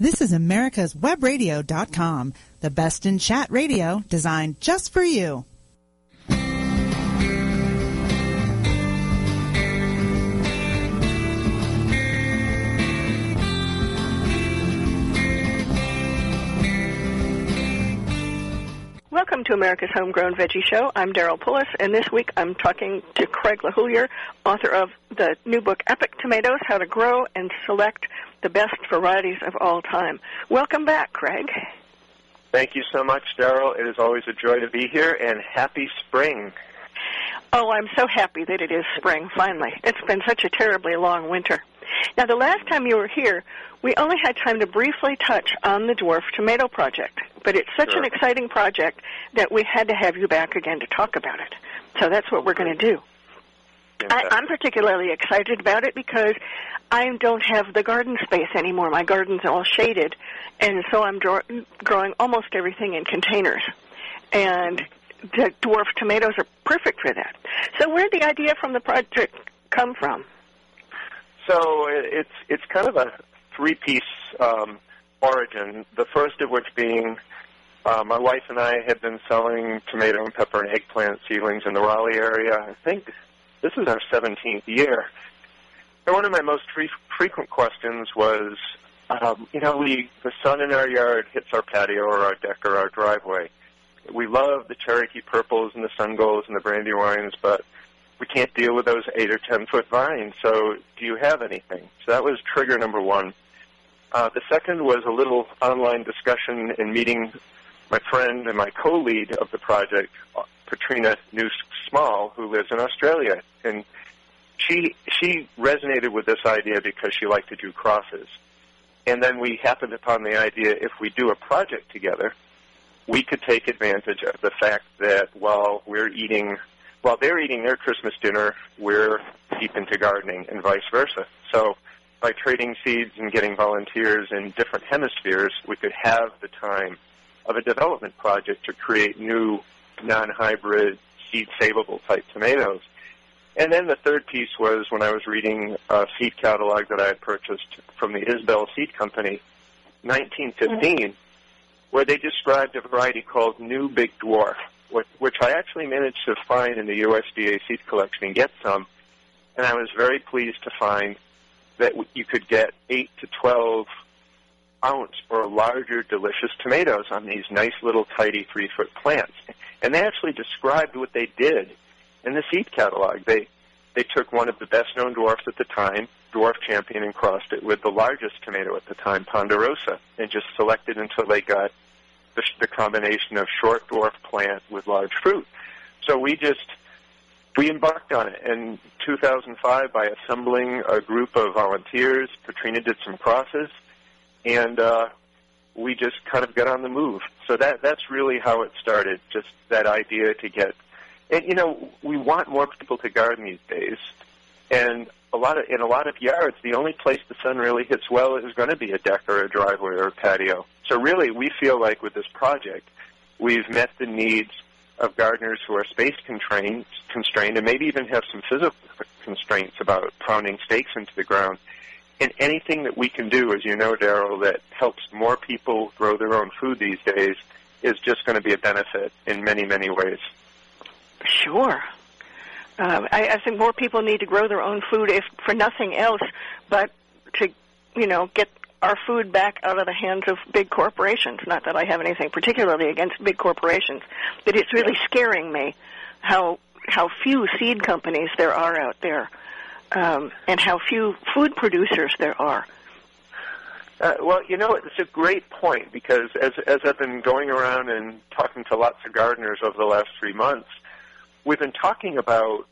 This is America's Webradio.com, the best in chat radio designed just for you. Welcome to America's Homegrown Veggie Show. I'm Daryl Pullis, and this week I'm talking to Craig LeHoullier, author of the new book Epic Tomatoes: How to Grow and Select the Best Varieties of All Time. Welcome back, Craig. Thank you so much, Daryl. It is always a joy to be here, and happy spring. Oh, I'm so happy that it is spring, finally. It's been such a terribly long winter. Now, the last time you were here, we only had time to briefly touch on the dwarf tomato project, but it's such Sure. an exciting project that we had to have you back again to talk about it. So that's what we're going to do. I, I'm particularly excited about it because I don't have the garden space anymore. My garden's all shaded, and so I'm draw- growing almost everything in containers. And the dwarf tomatoes are perfect for that. So where did the idea from the project come from? So it's it's kind of a three-piece um, origin. The first of which being uh, my wife and I had been selling tomato and pepper and eggplant seedlings in the Raleigh area. I think this is our 17th year. And one of my most fre- frequent questions was, um, you know, we the sun in our yard hits our patio or our deck or our driveway. We love the Cherokee purples and the sun golds and the brandywines, but we can't deal with those eight or ten foot vines. So, do you have anything? So that was trigger number one. Uh, the second was a little online discussion and meeting my friend and my co-lead of the project, Patrina Nuske Small, who lives in Australia, and she she resonated with this idea because she liked to do crosses. And then we happened upon the idea if we do a project together, we could take advantage of the fact that while we're eating, while they're eating their Christmas dinner, we're deep into gardening and vice versa. So by trading seeds and getting volunteers in different hemispheres, we could have the time of a development project to create new non-hybrid seed savable type tomatoes. And then the third piece was when I was reading a seed catalog that I had purchased from the Isbell Seed Company, 1915, where they described a variety called New Big Dwarf, which, which I actually managed to find in the USDA seed collection and get some. And I was very pleased to find that you could get 8 to 12 ounce or larger delicious tomatoes on these nice little tidy three foot plants. And they actually described what they did in the seed catalog. They they took one of the best known dwarfs at the time, dwarf champion, and crossed it with the largest tomato at the time, Ponderosa, and just selected until they got the, the combination of short dwarf plant with large fruit. So we just we embarked on it in 2005 by assembling a group of volunteers. Katrina did some crosses, and uh, we just kind of got on the move. So that that's really how it started. Just that idea to get, and you know, we want more people to garden these days, and a lot of in a lot of yards, the only place the sun really hits well is going to be a deck or a driveway or a patio. So really, we feel like with this project, we've met the needs of gardeners who are space constrained, constrained, and maybe even have some physical constraints about pounding stakes into the ground. And anything that we can do, as you know, Daryl, that helps more people grow their own food these days is just going to be a benefit in many, many ways. Sure. Um, I, I think more people need to grow their own food, if for nothing else, but to, you know, get our food back out of the hands of big corporations. Not that I have anything particularly against big corporations, but it's really scaring me how how few seed companies there are out there, um, and how few food producers there are. Uh, well, you know, it's a great point because as as I've been going around and talking to lots of gardeners over the last three months, we've been talking about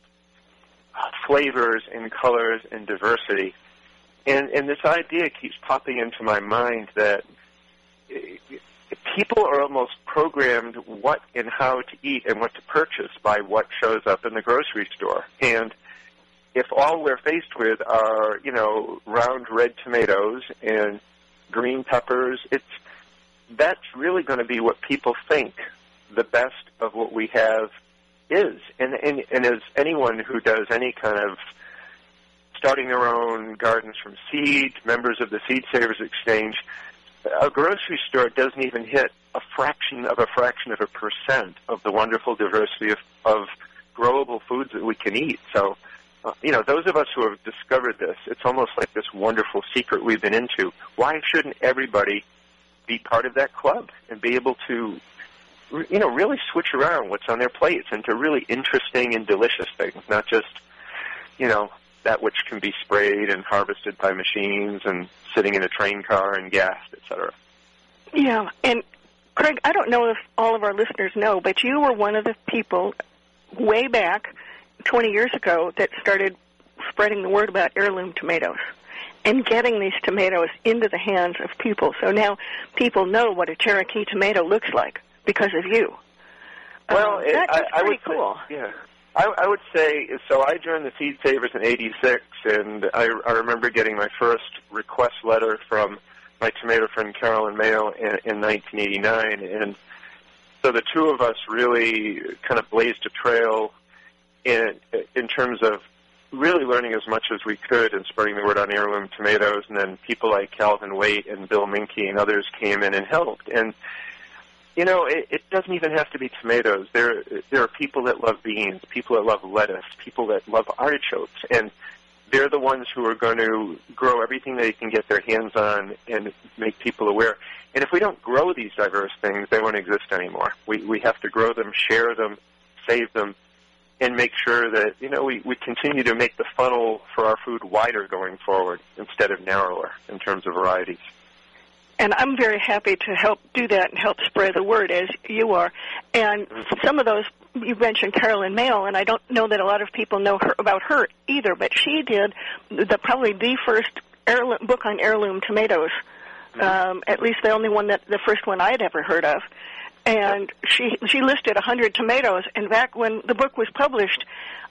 flavors and colors and diversity, and and this idea keeps popping into my mind that people are almost programmed what and how to eat and what to purchase by what shows up in the grocery store, and if all we're faced with are, you know, round red tomatoes and green peppers, it's that's really going to be what people think the best of what we have is. And, and and as anyone who does any kind of starting their own gardens from seed, members of the Seed Savers Exchange, a grocery store doesn't even hit a fraction of a fraction of a percent of the wonderful diversity of, of growable foods that we can eat. So, you know, those of us who have discovered this, it's almost like this wonderful secret we've been into. Why shouldn't everybody be part of that club and be able to, you know, really switch around what's on their plates into really interesting and delicious things, not just, you know, that which can be sprayed and harvested by machines and sitting in a train car and gassed, et cetera. Yeah, and Craig, I don't know if all of our listeners know, but you were one of the people way back 20 years ago that started spreading the word about heirloom tomatoes and getting these tomatoes into the hands of people. So now people know what a Cherokee tomato looks like because of you. Well, um, it, that, that's I, I pretty would cool. Say, yeah. I, I would say so. I joined the Seed Savers in '86, and I, I remember getting my first request letter from my tomato friend Carolyn Male in, in 1989, and so the two of us really kind of blazed a trail in in terms of really learning as much as we could and spreading the word on heirloom tomatoes. And then people like Calvin Waite and Bill Minkey and others came in and helped. And you know, it, it doesn't even have to be tomatoes. There, there are people that love beans, people that love lettuce, people that love artichokes, and they're the ones who are going to grow everything they can get their hands on and make people aware. And if we don't grow these diverse things, they won't exist anymore. We we have to grow them, share them, save them, and make sure that you know we, we continue to make the funnel for our food wider going forward instead of narrower in terms of varieties and I'm very happy to help do that and help spread the word as you are. And some of those you mentioned Carolyn Male, and I don't know that a lot of people know her about her either, but she did the probably the first heirloom, book on heirloom tomatoes. Um, at least the only one that the first one I had ever heard of. And she she listed a hundred tomatoes. And back when the book was published,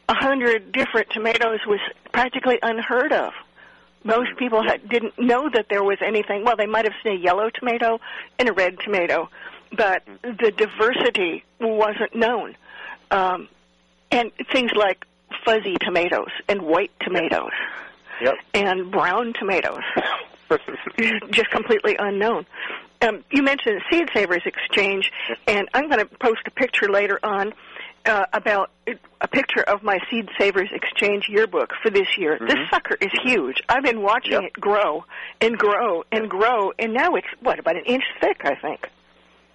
a hundred different tomatoes was practically unheard of. Most people had, didn't know that there was anything. Well, they might have seen a yellow tomato and a red tomato, but the diversity wasn't known. Um, and things like fuzzy tomatoes and white tomatoes yep. and brown tomatoes, just completely unknown. Um, you mentioned Seed Savers Exchange, and I'm going to post a picture later on uh, about a picture of my Seed Savers Exchange yearbook for this year. Mm-hmm. This sucker is huge. I've been watching Yep. it grow and grow and grow, and now it's what about an inch thick, I think.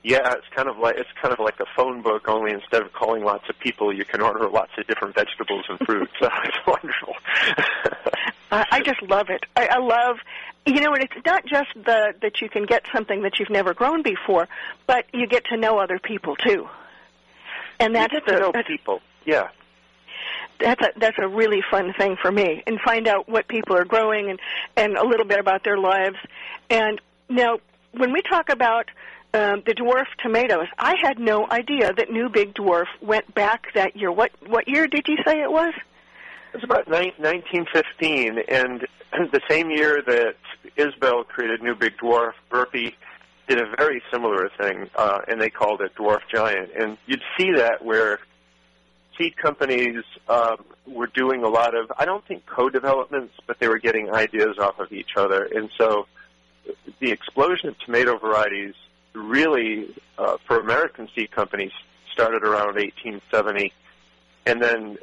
Yeah, it's kind of like it's kind of like a phone book. Only instead of calling lots of people, you can order lots of different vegetables and fruits. so it's wonderful. I, I just love it. I, I love, you know, and it's not just the that you can get something that you've never grown before, but you get to know other people too. And that's you get the to know people. Yeah. that's a that's a really fun thing for me, and find out what people are growing and and a little bit about their lives. And now, when we talk about um, the dwarf tomatoes, I had no idea that New Big Dwarf went back that year. What what year did you say it was? It was about ni- 1915, and the same year that Isbell created New Big Dwarf, Burpee did a very similar thing, uh, and they called it Dwarf Giant. And you'd see that where seed companies um, were doing a lot of, I don't think co-developments, but they were getting ideas off of each other. And so the explosion of tomato varieties really, uh, for American seed companies, started around 1870. And then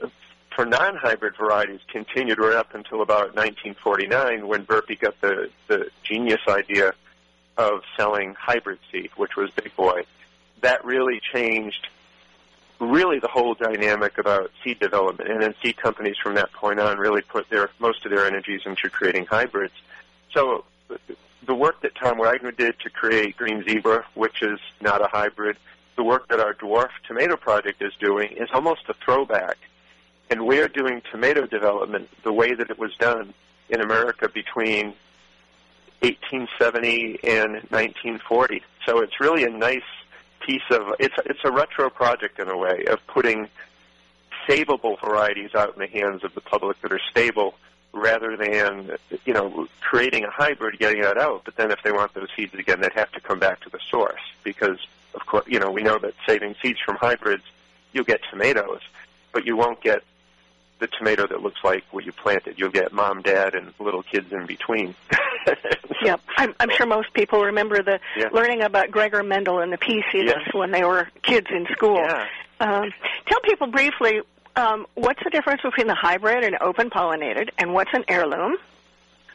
for non-hybrid varieties continued right up until about 1949 when Burpee got the, the genius idea of selling hybrid seed, which was Big Boy. That really changed really the whole dynamic about seed development. And then seed companies from that point on really put their most of their energies into creating hybrids. So the work that Tom Wagner did to create Green Zebra, which is not a hybrid, the work that our dwarf tomato project is doing is almost a throwback. And we're doing tomato development the way that it was done in America between 1870 and 1940. So it's really a nice piece of it's it's a retro project in a way of putting savable varieties out in the hands of the public that are stable rather than you know creating a hybrid getting that out but then if they want those seeds again they'd have to come back to the source because of course you know we know that saving seeds from hybrids you'll get tomatoes but you won't get the tomato that looks like what you planted. You'll get mom, dad, and little kids in between. yep, I'm, I'm sure most people remember the Yeah. learning about Gregor Mendel and the pea Yes. when they were kids in school. Yeah. Um, tell people briefly um, what's the difference between the hybrid and open pollinated, and what's an heirloom?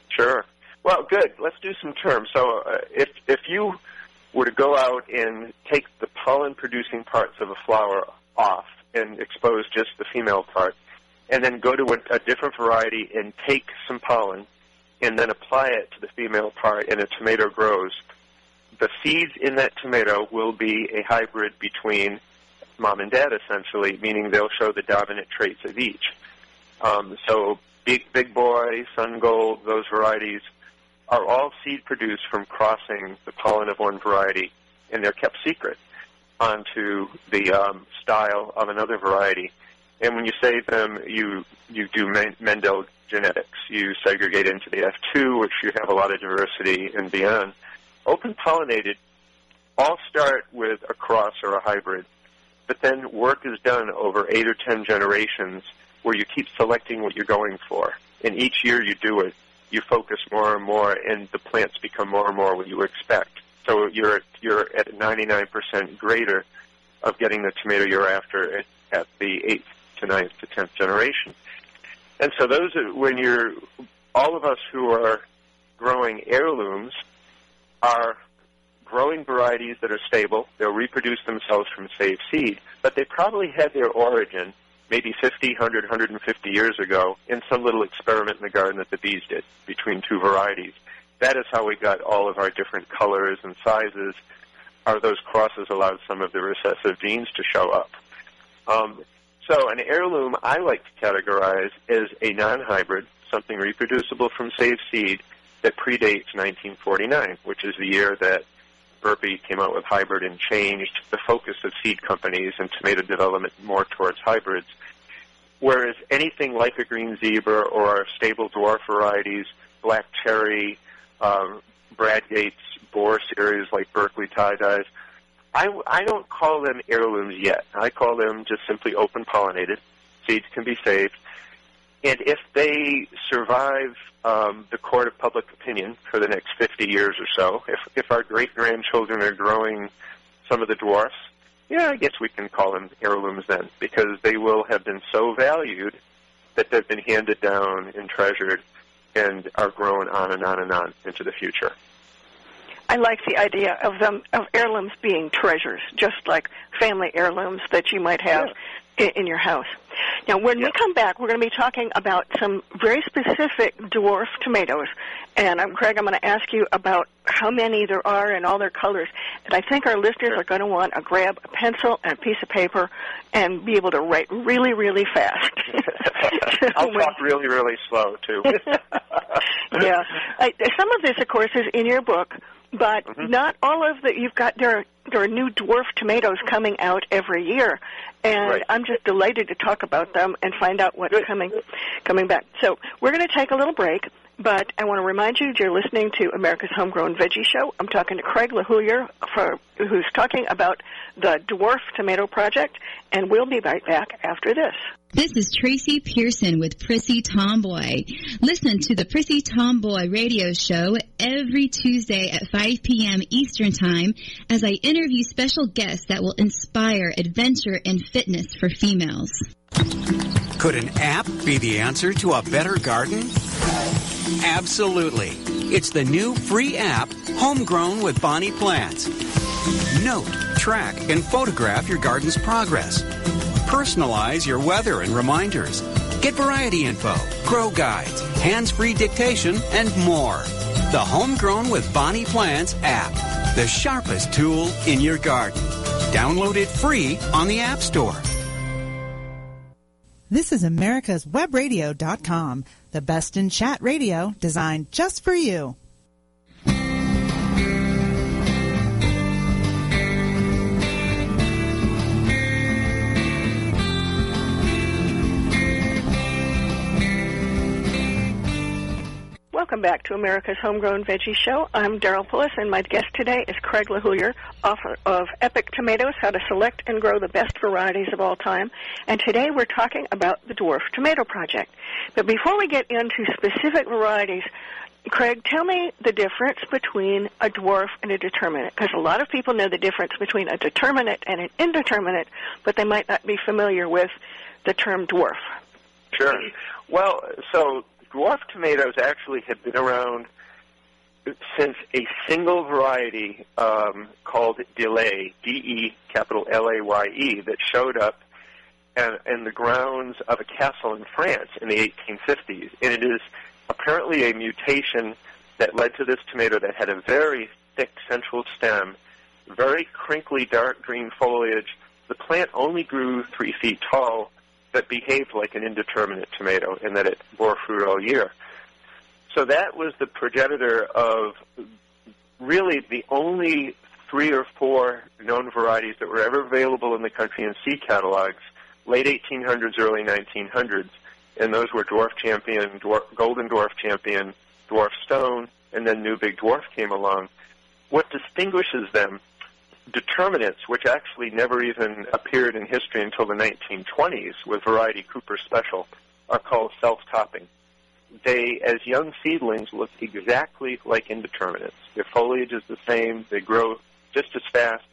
Sure. Well, good. Let's do some terms. So, uh, if if you were to go out and take the pollen producing parts of a flower off and expose just the female part, and then go to a, a different variety and take some pollen and then apply it to the female part and a tomato grows, the seeds in that tomato will be a hybrid between mom and dad essentially, meaning they'll show the dominant traits of each. Um, so big big boy, sun gold, those varieties are all seed produced from crossing the pollen of one variety, and they're kept secret onto the um, style of another variety. And when you save them, you you do Men- Mendel genetics. You segregate into the F2, which you have a lot of diversity and beyond. Open pollinated all start with a cross or a hybrid, but then work is done over eight or ten generations where you keep selecting what you're going for. And each year you do it, you focus more and more, and the plants become more and more what you expect. So you're you're at 99% greater of getting the tomato you're after at, at the eighth to ninth to tenth generation. And so those are when you're all of us who are growing heirlooms are growing varieties that are stable. They'll reproduce themselves from saved seed, but they probably had their origin maybe 50, 100, 150 years ago in some little experiment in the garden that the bees did between two varieties. That is how we got all of our different colors and sizes. Are those crosses allowed some of the recessive genes to show up? Um, so an heirloom I like to categorize as a non-hybrid, something reproducible from saved seed that predates 1949, which is the year that Burpee came out with hybrid and changed the focus of seed companies and tomato development more towards hybrids. Whereas anything like a green zebra or our stable dwarf varieties, black cherry, um, Bradgate's boar series like Berkeley tie dyes, I, I don't call them heirlooms yet. I call them just simply open pollinated. Seeds can be saved. And if they survive um, the court of public opinion for the next 50 years or so, if, if our great grandchildren are growing some of the dwarfs, yeah, I guess we can call them heirlooms then, because they will have been so valued that they've been handed down and treasured and are grown on and on and on into the future. I like the idea of them of heirlooms being treasures, just like family heirlooms that you might have in, in your house. Now, when we come back, we're going to be talking about some very specific dwarf tomatoes, and um, Craig, I'm going to ask you about how many there are and all their colors. And I think our listeners are going to want to grab a pencil and a piece of paper and be able to write really, really fast. I'll When- talk really, really slow too. yeah. I, some of this, of course, is in your book, but Mhm. not all of the. You've got there. Are, there are new dwarf tomatoes coming out every year, and Right. I'm just delighted to talk about them and find out what's Good. coming coming back. So we're going to take a little break. But I want to remind you, you're listening to America's Homegrown Veggie Show. I'm talking to Craig LeHoullier, for, who's talking about the Dwarf Tomato Project, and we'll be right back after this. This is Tracy Pearson with Prissy Tomboy. Listen to the Prissy Tomboy radio show every Tuesday at 5 p.m. Eastern Time as I interview special guests that will inspire adventure and fitness for females. Could an app be the answer to a better garden? Absolutely. It's the new free app, Homegrown with Bonnie Plants. Note, track, and photograph your garden's progress. Personalize your weather and reminders. Get variety info, grow guides, hands-free dictation, and more. The Homegrown with Bonnie Plants app. The sharpest tool in your garden. Download it free on the App Store. This is America's Webradio.com, the best in chat radio designed just for you. Welcome back to America's Homegrown Veggie Show. I'm Daryl Pullis, and my guest today is Craig LeHoullier, author of Epic Tomatoes, How to Select and Grow the Best Varieties of All Time. And today we're talking about the Dwarf Tomato Project. But before we get into specific varieties, Craig, tell me the difference between a dwarf and a determinate, because a lot of people know the difference between a determinate and an indeterminate, but they might not be familiar with the term dwarf. Sure. Well, so dwarf tomatoes actually have been around since a single variety um, called Delay, D-E capital L-A-Y-E, that showed up in the grounds of a castle in France in the 1850s. And it is apparently a mutation that led to this tomato that had a very thick central stem, very crinkly dark green foliage. The plant only grew three feet tall, but behaved like an indeterminate tomato in that it bore fruit all year. So that was the progenitor of really the only three or four known varieties that were ever available in the country in seed catalogs, late 1800s, early 1900s. And those were Dwarf Champion, dwarf, Golden Dwarf Champion, Dwarf Stone, and then New Big Dwarf came along. What distinguishes them determinants, which actually never even appeared in history until the 1920s with variety Cooper Special, are called self-topping. They, as young seedlings, look exactly like indeterminates. Their foliage is the same. They grow just as fast.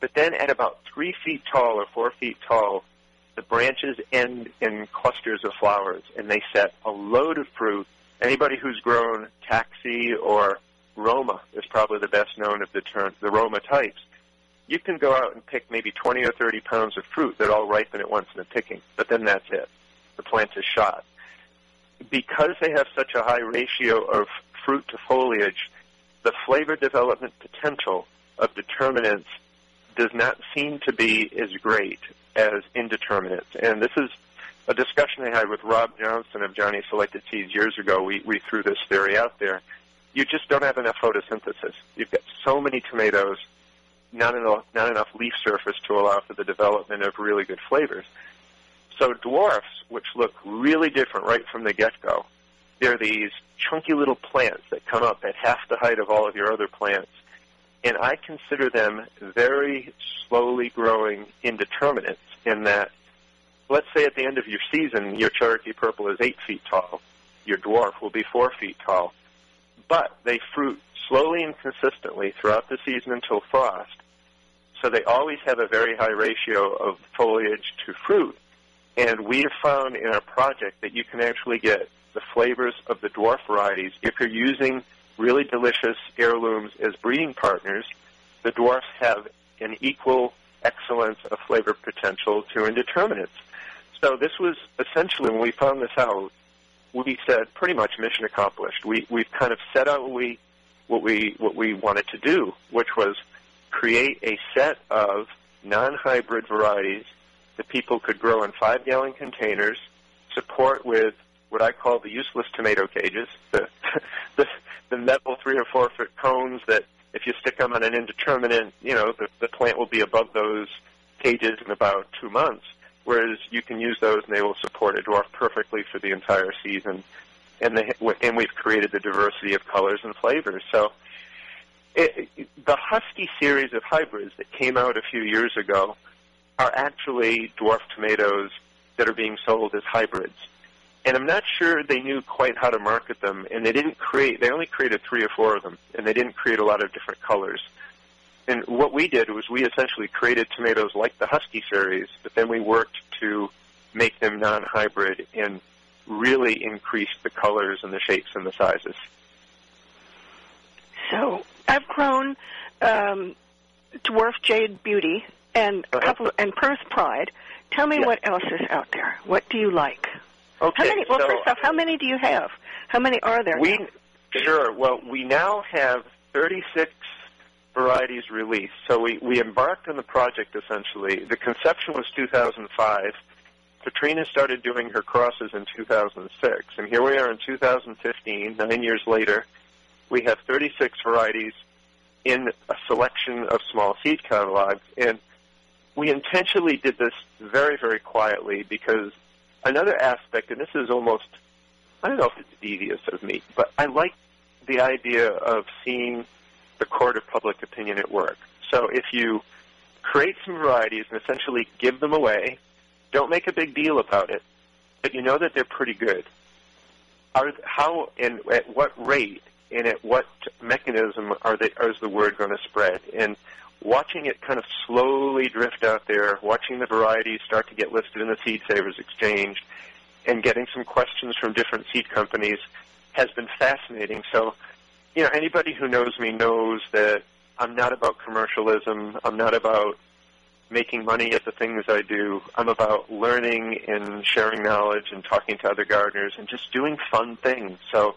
But then at about three feet tall or four feet tall, the branches end in clusters of flowers, and they set a load of fruit. Anybody who's grown taxi or Roma is probably the best known of the term, the Roma types you can go out and pick maybe 20 or 30 pounds of fruit that all ripen at once in a picking, but then that's it. The plant is shot. Because they have such a high ratio of fruit to foliage, the flavor development potential of determinants does not seem to be as great as indeterminates. And this is a discussion I had with Rob Johnston of Johnny Selected Seeds years ago. We, we threw this theory out there. You just don't have enough photosynthesis. You've got so many tomatoes not enough, not enough leaf surface to allow for the development of really good flavors. So dwarfs, which look really different right from the get-go, they're these chunky little plants that come up at half the height of all of your other plants. And I consider them very slowly growing indeterminates in that, let's say at the end of your season, your Cherokee Purple is eight feet tall. Your dwarf will be four feet tall. But they fruit slowly and consistently throughout the season until frost. So they always have a very high ratio of foliage to fruit. And we have found in our project that you can actually get the flavors of the dwarf varieties if you're using really delicious heirlooms as breeding partners. The dwarfs have an equal excellence of flavor potential to indeterminates. So this was essentially when we found this out, we said pretty much mission accomplished. We we've kind of set out what we what we what we wanted to do, which was create a set of non-hybrid varieties that people could grow in five-gallon containers, support with what I call the useless tomato cages, the, the, the metal three or four foot cones that if you stick them on an indeterminate, you know, the, the plant will be above those cages in about two months. Whereas you can use those and they will support a dwarf perfectly for the entire season and, they, and we've created the diversity of colors and flavors. So it, the Husky series of hybrids that came out a few years ago are actually dwarf tomatoes that are being sold as hybrids. And I'm not sure they knew quite how to market them, and they didn't create, they only created three or four of them, and they didn't create a lot of different colors. And what we did was we essentially created tomatoes like the Husky series, but then we worked to make them non-hybrid and really increased the colors and the shapes and the sizes. So I've grown um, dwarf jade beauty and a couple and Perth Pride. Tell me what else is out there. What do you like? Okay. How many? Well, so, first off, how many do you have? How many are there? We sure. Well, we now have 36 varieties released. So we we embarked on the project essentially. The conception was 2005 Katrina started doing her crosses in 2006, and here we are in 2015, nine years later. We have 36 varieties in a selection of small seed catalogs, and we intentionally did this very, very quietly because another aspect, and this is almost I don't know if it's devious of me, but I like the idea of seeing the court of public opinion at work. So if you create some varieties and essentially give them away, don't make a big deal about it, but you know that they're pretty good. Are how and at what rate and at what mechanism are they is the word going to spread? And watching it kind of slowly drift out there, watching the varieties start to get listed in the Seed Savers Exchange, and getting some questions from different seed companies has been fascinating. So, you know, anybody who knows me knows that I'm not about commercialism. I'm not about making money at the things I do. I'm about learning and sharing knowledge and talking to other gardeners and just doing fun things. So,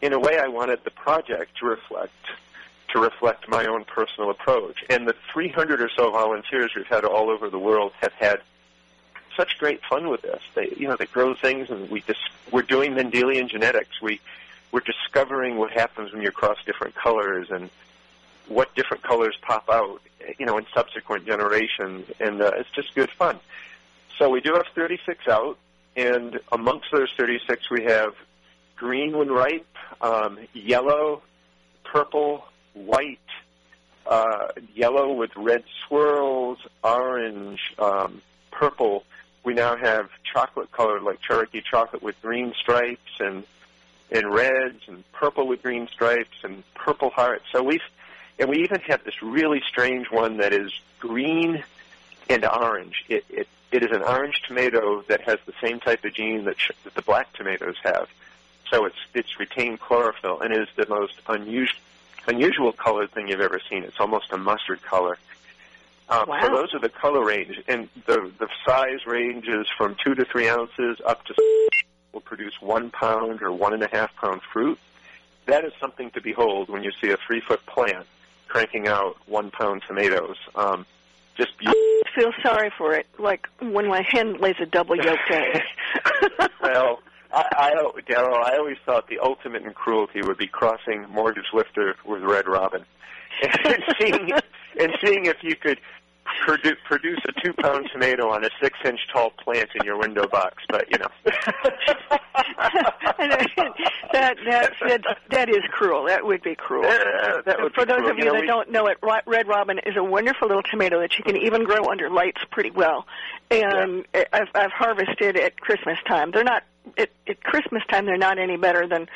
in a way, I wanted the project to reflect to reflect my own personal approach. And the 300 or so volunteers we've had all over the world have had such great fun with this. They, you know, they grow things, and we just we're doing Mendelian genetics. We we're discovering what happens when you cross different colors and what different colors pop out, you know, in subsequent generations, and uh, it's just good fun. So we do have 36 out, and amongst those 36, we have green when ripe, um, yellow, purple, white, uh, yellow with red swirls, orange, um, purple. We now have chocolate colored, like Cherokee chocolate with green stripes and and reds and purple with green stripes and purple hearts. So we've and we even have this really strange one that is green and orange. It, it, it is an orange tomato that has the same type of gene that, sh- that the black tomatoes have. So it's, it's retained chlorophyll and is the most unusual, unusual colored thing you've ever seen. It's almost a mustard color. Uh, wow. So those are the color range, and the the size ranges from two to three ounces up to will produce one pound or one and a half pound fruit. That is something to behold when you see a three foot plant cranking out one pound tomatoes. Um, just beautiful. I feel sorry for it, like when my hen lays a double yolked egg. well, I, I Daryl, I always thought the ultimate in cruelty would be crossing Mortgage Lifter with Red Robin, and seeing and seeing if you could produ- produce a two pound tomato on a six inch tall plant in your window box. But you know, that that that that is cruel. That would be cruel. Uh, that would For those cruel. of you, know, that we- don't know it, Red Robin is a wonderful little tomato that you can even grow under lights pretty well. And I've I've harvested at Christmas time. They're not at, at Christmas time. They're not any better than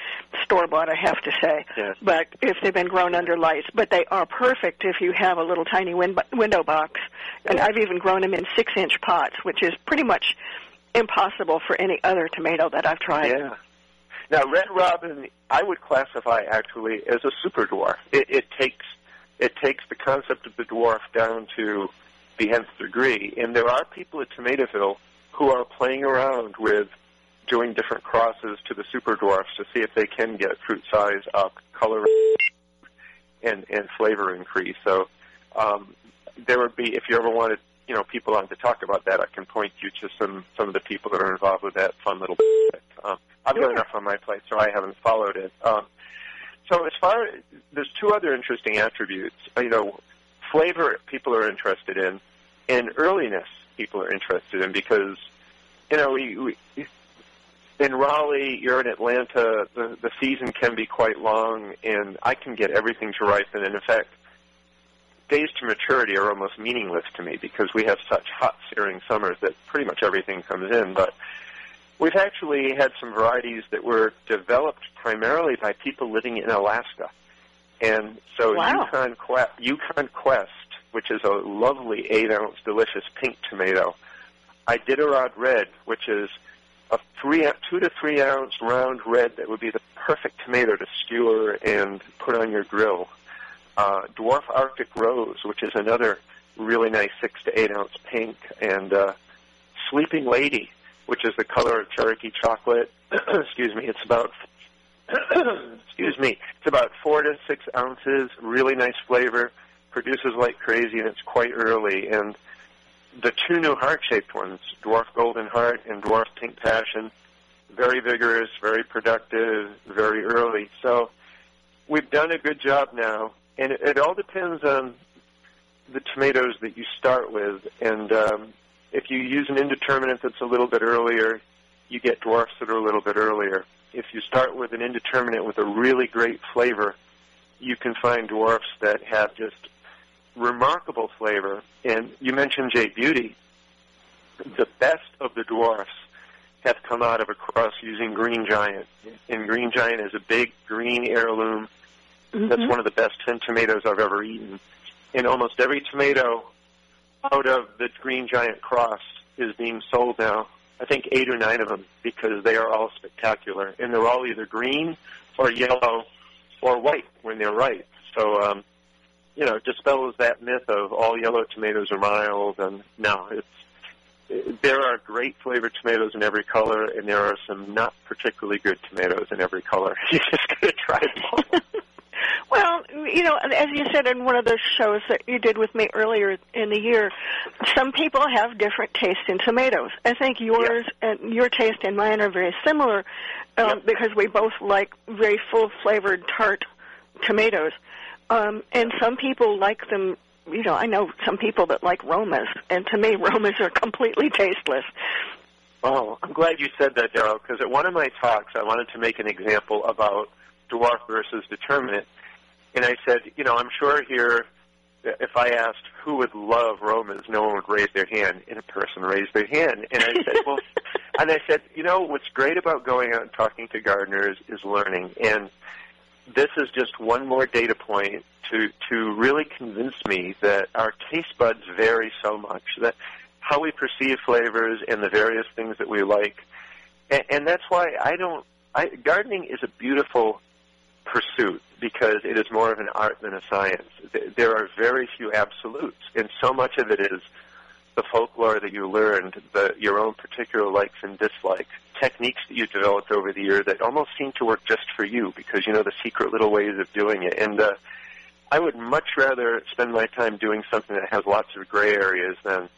store bought. I have to say. Yes. But if they've been grown under lights, but they are perfect if you have a little tiny win- window box. And I've even grown them in six inch pots, which is pretty much impossible for any other tomato that I've tried. Yeah. Now, Red Robin, I would classify actually as a super dwarf. It, it takes it takes the concept of the dwarf down to the nth degree, and there are people at Tomatoville who are playing around with doing different crosses to the super dwarfs to see if they can get fruit size up, color, and and flavor increase. So um, there would be if you ever wanted you know people on to talk about that, I can point you to some some of the people that are involved with that fun little. Project. Um, I've got Sure. enough on my plate, so I haven't followed it. Um, so as far as there's two other interesting attributes. Uh, You know, flavor people are interested in, and earliness people are interested in because you know we, we in Raleigh, you're in Atlanta, the the season can be quite long, and I can get everything to ripen. And in fact, days to maturity are almost meaningless to me because we have such hot, searing summers that pretty much everything comes in. But we've actually had some varieties that were developed primarily by people living in Alaska. And so Wow. Yukon, Quest, Yukon Quest, which is a lovely eight ounce delicious pink tomato, Iditarod Red, which is a three, two to three ounce round red that would be the perfect tomato to skewer and put on your grill. Uh, Dwarf Arctic Rose, which is another really nice six to eight ounce pink, and uh, Sleeping Lady, which is the color of Cherokee chocolate. excuse me, it's about excuse me, it's about four to six ounces. Really nice flavor, produces like crazy, and it's quite early. And the two new heart-shaped ones, Dwarf Golden Heart and Dwarf Pink Passion, very vigorous, very productive, very early. So we've done a good job now, and it, it all depends on the tomatoes that you start with. And um, if you use an indeterminate that's a little bit earlier, you get dwarfs that are a little bit earlier. if you start with an indeterminate with a really great flavor, you can find dwarfs that have just remarkable flavor. And you mentioned Jade Beauty. The best of the dwarfs have come out of a cross using Green Giant. And Green Giant is a big green heirloom. Mm-hmm. That's one of the best tin tomatoes I've ever eaten. And almost every tomato out of the Green Giant cross is being sold now. I think eight or nine of them because they are all spectacular. And they're all either green or yellow or white when they're ripe. So, um, you know, dispels that myth of all yellow tomatoes are mild. And no, it's it, there are great flavored tomatoes in every color, and there are some not particularly good tomatoes in every color. You just got to try them all. Well, you know, as you said in one of those shows that you did with me earlier in the year, some people have different tastes in tomatoes. I think yours and your taste and mine are very similar um, Yep. because we both like very full flavored tart tomatoes. Um, and some people like them. You know, I know some people that like Romas, and to me, Romas are completely tasteless. Oh, I'm glad you said that, Daryl, because at one of my talks, I wanted to make an example about dwarf versus determinate. And I said, you know, I'm sure here, if I asked who would love Romans, no one would raise their hand, and a person raised their hand. And I said, well, and I said, you know, what's great about going out and talking to gardeners is learning. And this is just one more data point to, to really convince me that our taste buds vary so much, that how we perceive flavors and the various things that we like. And, and that's why I don't, I, gardening is a beautiful pursuit because it is more of an art than a science. Th- There are very few absolutes, and so much of it is the folklore that you learned, the, your own particular likes and dislikes, techniques that you developed over the year that almost seem to work just for you because you know the secret little ways of doing it. And uh, I would much rather spend my time doing something that has lots of gray areas than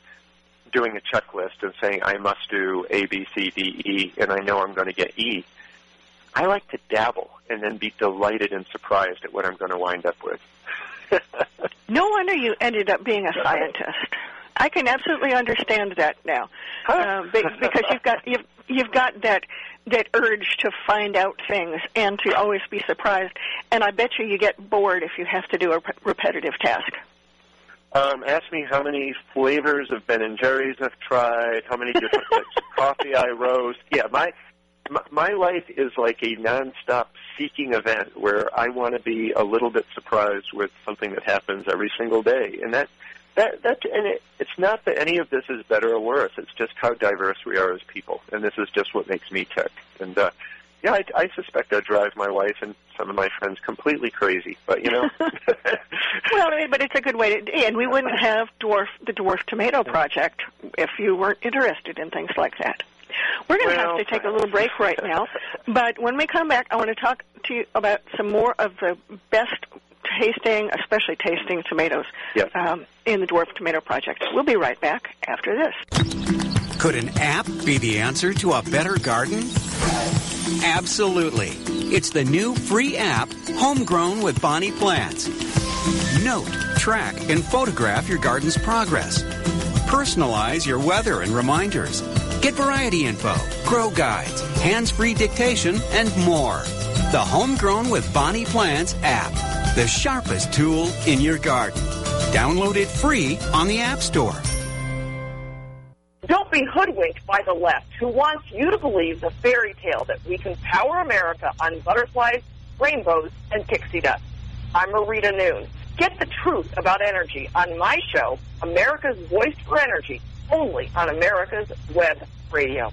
doing a checklist and saying I must do A, B, C, D, E, and I know I'm going to get E. I like to dabble and then be delighted and surprised at what I'm going to wind up with. No wonder you ended up being a scientist. I can absolutely understand that now, um, be- because you've got you've you've got that that urge to find out things and to always be surprised. And I bet you you get bored if you have to do a re- repetitive task. Um, ask me how many flavors of Ben and Jerry's I've tried, how many different types of coffee I roast. Yeah, my my- my life is like a nonstop seeking event where I want to be a little bit surprised with something that happens every single day, and that that that and it, it's not that any of this is better or worse. It's just how diverse we are as people, and this is just what makes me tick. And uh, yeah, I, I suspect I drive my wife and some of my friends completely crazy, but you know. Well, but it's a good way to, and we wouldn't have dwarf the dwarf tomato project if you weren't interested in things like that. We're going to Well, have to take a little break right now, but when we come back, I want to talk to you about some more of the best tasting, especially tasting tomatoes Yes. um, in the dwarf tomato project. We'll be right back after this. Could an app be the answer to a better garden? Absolutely. It's the new free app, Homegrown with Bonnie Plants. Note, track, and photograph your garden's progress. Personalize your weather and reminders. Get variety info, grow guides, hands-free dictation, and more. The Homegrown with Bonnie Plants app. The sharpest tool in your garden. Download it free on the App Store. Don't be hoodwinked by the left, who wants you to believe the fairy tale that we can power America on butterflies, rainbows, and pixie dust. I'm Marita Noon. Get the truth about energy on my show, America's Voice for Energy, only on America's Web Radio.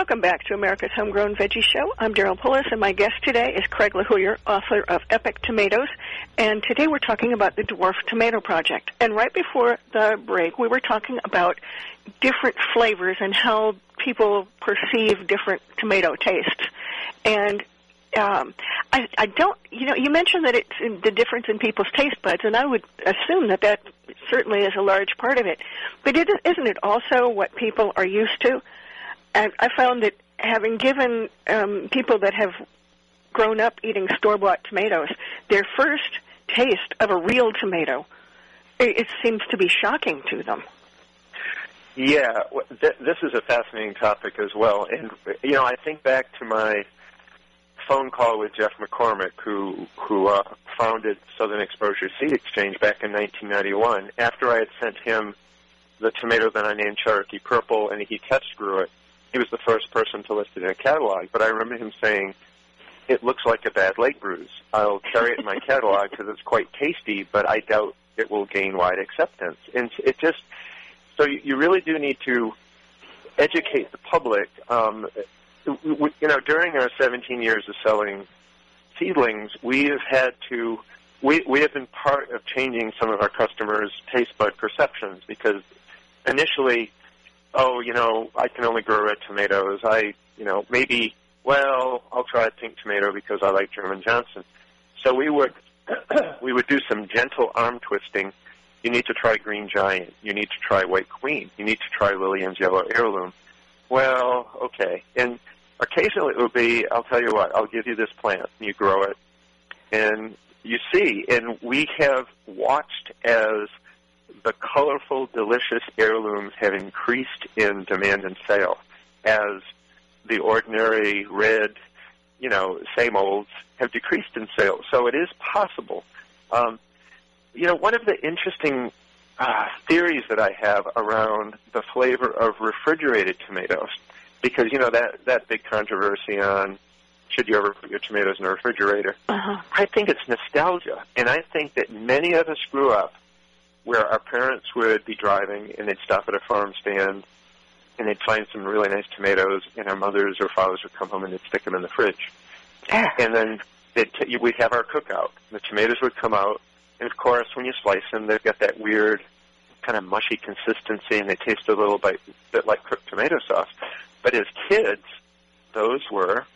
Welcome back to America's Homegrown Veggie Show. I'm Daryl Pullis, and my guest today is Craig LeHoullier, author of Epic Tomatoes. And today we're talking about the Dwarf Tomato Project. And right before the break, we were talking about different flavors and how people perceive different tomato tastes. And um, I, I don't, you know, you mentioned that it's the difference in people's taste buds, and I would assume that that certainly is a large part of it. But it, isn't it also what people are used to? And I found that having given um, people that have grown up eating store-bought tomatoes their first taste of a real tomato, it, it seems to be shocking to them. Yeah, th- this is a fascinating topic as well. And, you know, I think back to my phone call with Jeff McCormack, who, who uh, founded Southern Exposure Seed Exchange back in 1991. After I had sent him the tomato that I named Cherokee Purple and he test grew it, he was the first person to list it in a catalog. But I remember him saying, it looks like a bad leg bruise. I'll carry it in my catalog because it's quite tasty, but I doubt it will gain wide acceptance. And it just, so you really do need to educate the public. Um, you know, during our 17 years of selling seedlings, we have had to, we, we have been part of changing some of our customers' taste bud perceptions because initially, oh, you know, I can only grow red tomatoes. I, you know, maybe, well, I'll try a pink tomato because I like German Johnson. So we would, we would do some gentle arm twisting you need to try Green Giant. You need to try White Queen. You need to try Lillian's Yellow Heirloom. Well, okay. And occasionally it would be, I'll tell you what, I'll give you this plant. You grow it. And you see, and we have watched as the colorful, delicious heirlooms have increased in demand and sale as the ordinary red, you know, same olds have decreased in sales. So it is possible. Um, you know, one of the interesting uh, theories that I have around the flavor of refrigerated tomatoes, because you know that that big controversy on should you ever put your tomatoes in a refrigerator. Uh-huh. I think it's nostalgia, and I think that many of us grew up where our parents would be driving and they'd stop at a farm stand and they'd find some really nice tomatoes, and our mothers or fathers would come home and they'd stick them in the fridge. And then they'd t- we'd have our cookout. The tomatoes would come out, and of course, when you slice them, they've got that weird kind of mushy consistency, and they taste a little bit, bit like cooked tomato sauce. But as kids, those were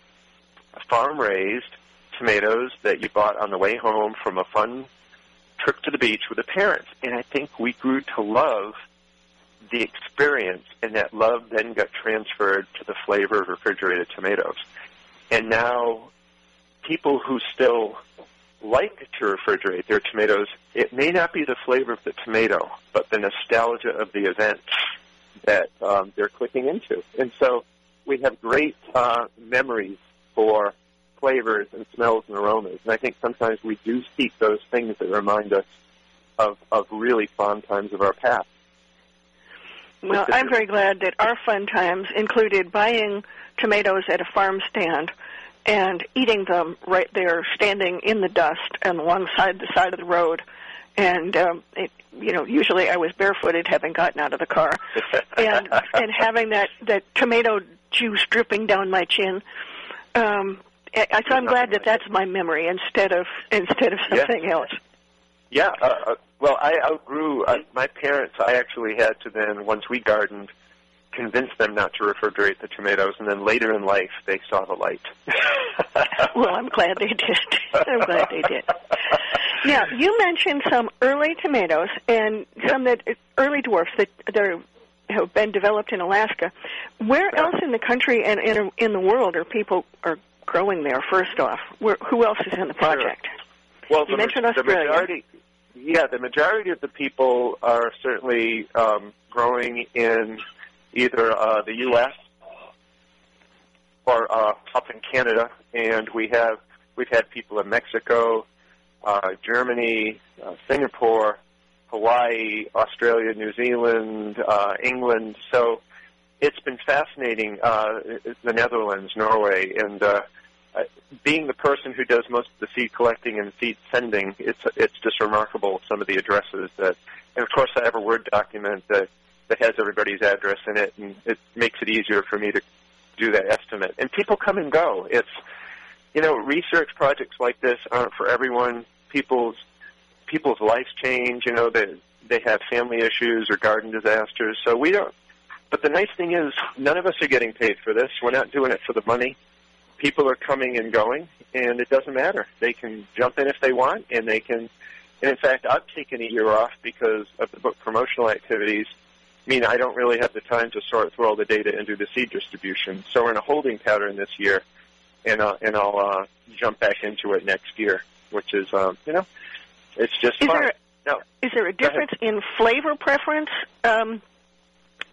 farm-raised tomatoes that you bought on the way home from a fun trip to the beach with the parents. And I think we grew to love the experience, and that love then got transferred to the flavor of refrigerated tomatoes. And now, people who still like to refrigerate their tomatoes, it may not be the flavor of the tomato, but the nostalgia of the event that um, they're clicking into. And so we have great uh, memories for flavors and smells and aromas. And I think sometimes we do seek those things that remind us of, of really fond times of our past. Well, I'm very glad that our fun times included buying tomatoes at a farm stand and eating them right there, standing in the dust and alongside the side of the road. And um, it, you know, usually I was barefooted, having gotten out of the car, and and having that that tomato juice dripping down my chin. Um, I, so I'm glad that that's my memory instead of instead of something else. Yeah. Uh, uh, well, I outgrew uh, my parents. I actually had to then once we gardened convince them not to refrigerate the tomatoes, and then later in life they saw the light. well, I'm glad they did. I'm glad they did. Now, you mentioned some early tomatoes and some that early dwarfs that are, have been developed in Alaska. Where else in the country and in, in the world are people are growing there? First off, Where, who else is in the project? Well, You the, mentioned the Australia. majority, yeah, the majority of the people are certainly um, growing in either uh, the U.S. or uh, up in Canada, and we have we've had people in Mexico, uh, Germany, uh, Singapore, Hawaii, Australia, New Zealand, uh, England. So it's been fascinating. Uh, the Netherlands, Norway, and uh, uh, being the person who does most of the seed collecting and seed sending, it's it's just remarkable some of the addresses that, and of course I have a Word document that that has everybody's address in it, and it makes it easier for me to do that estimate. And people come and go. It's you know research projects like this aren't for everyone. People's people's lives change. You know they they have family issues or garden disasters, so we don't. But the nice thing is, none of us are getting paid for this. We're not doing it for the money people are coming and going, and it doesn't matter. They can jump in if they want, and they can And in fact, I've taken a year off because of the book promotional activities. I mean, I don't really have the time to sort through all the data and do the seed distribution. So we're in a holding pattern this year, and uh, and I'll uh, jump back into it next year, which is um, you know, it's just is fun. There, no, is there a difference in flavor preference um,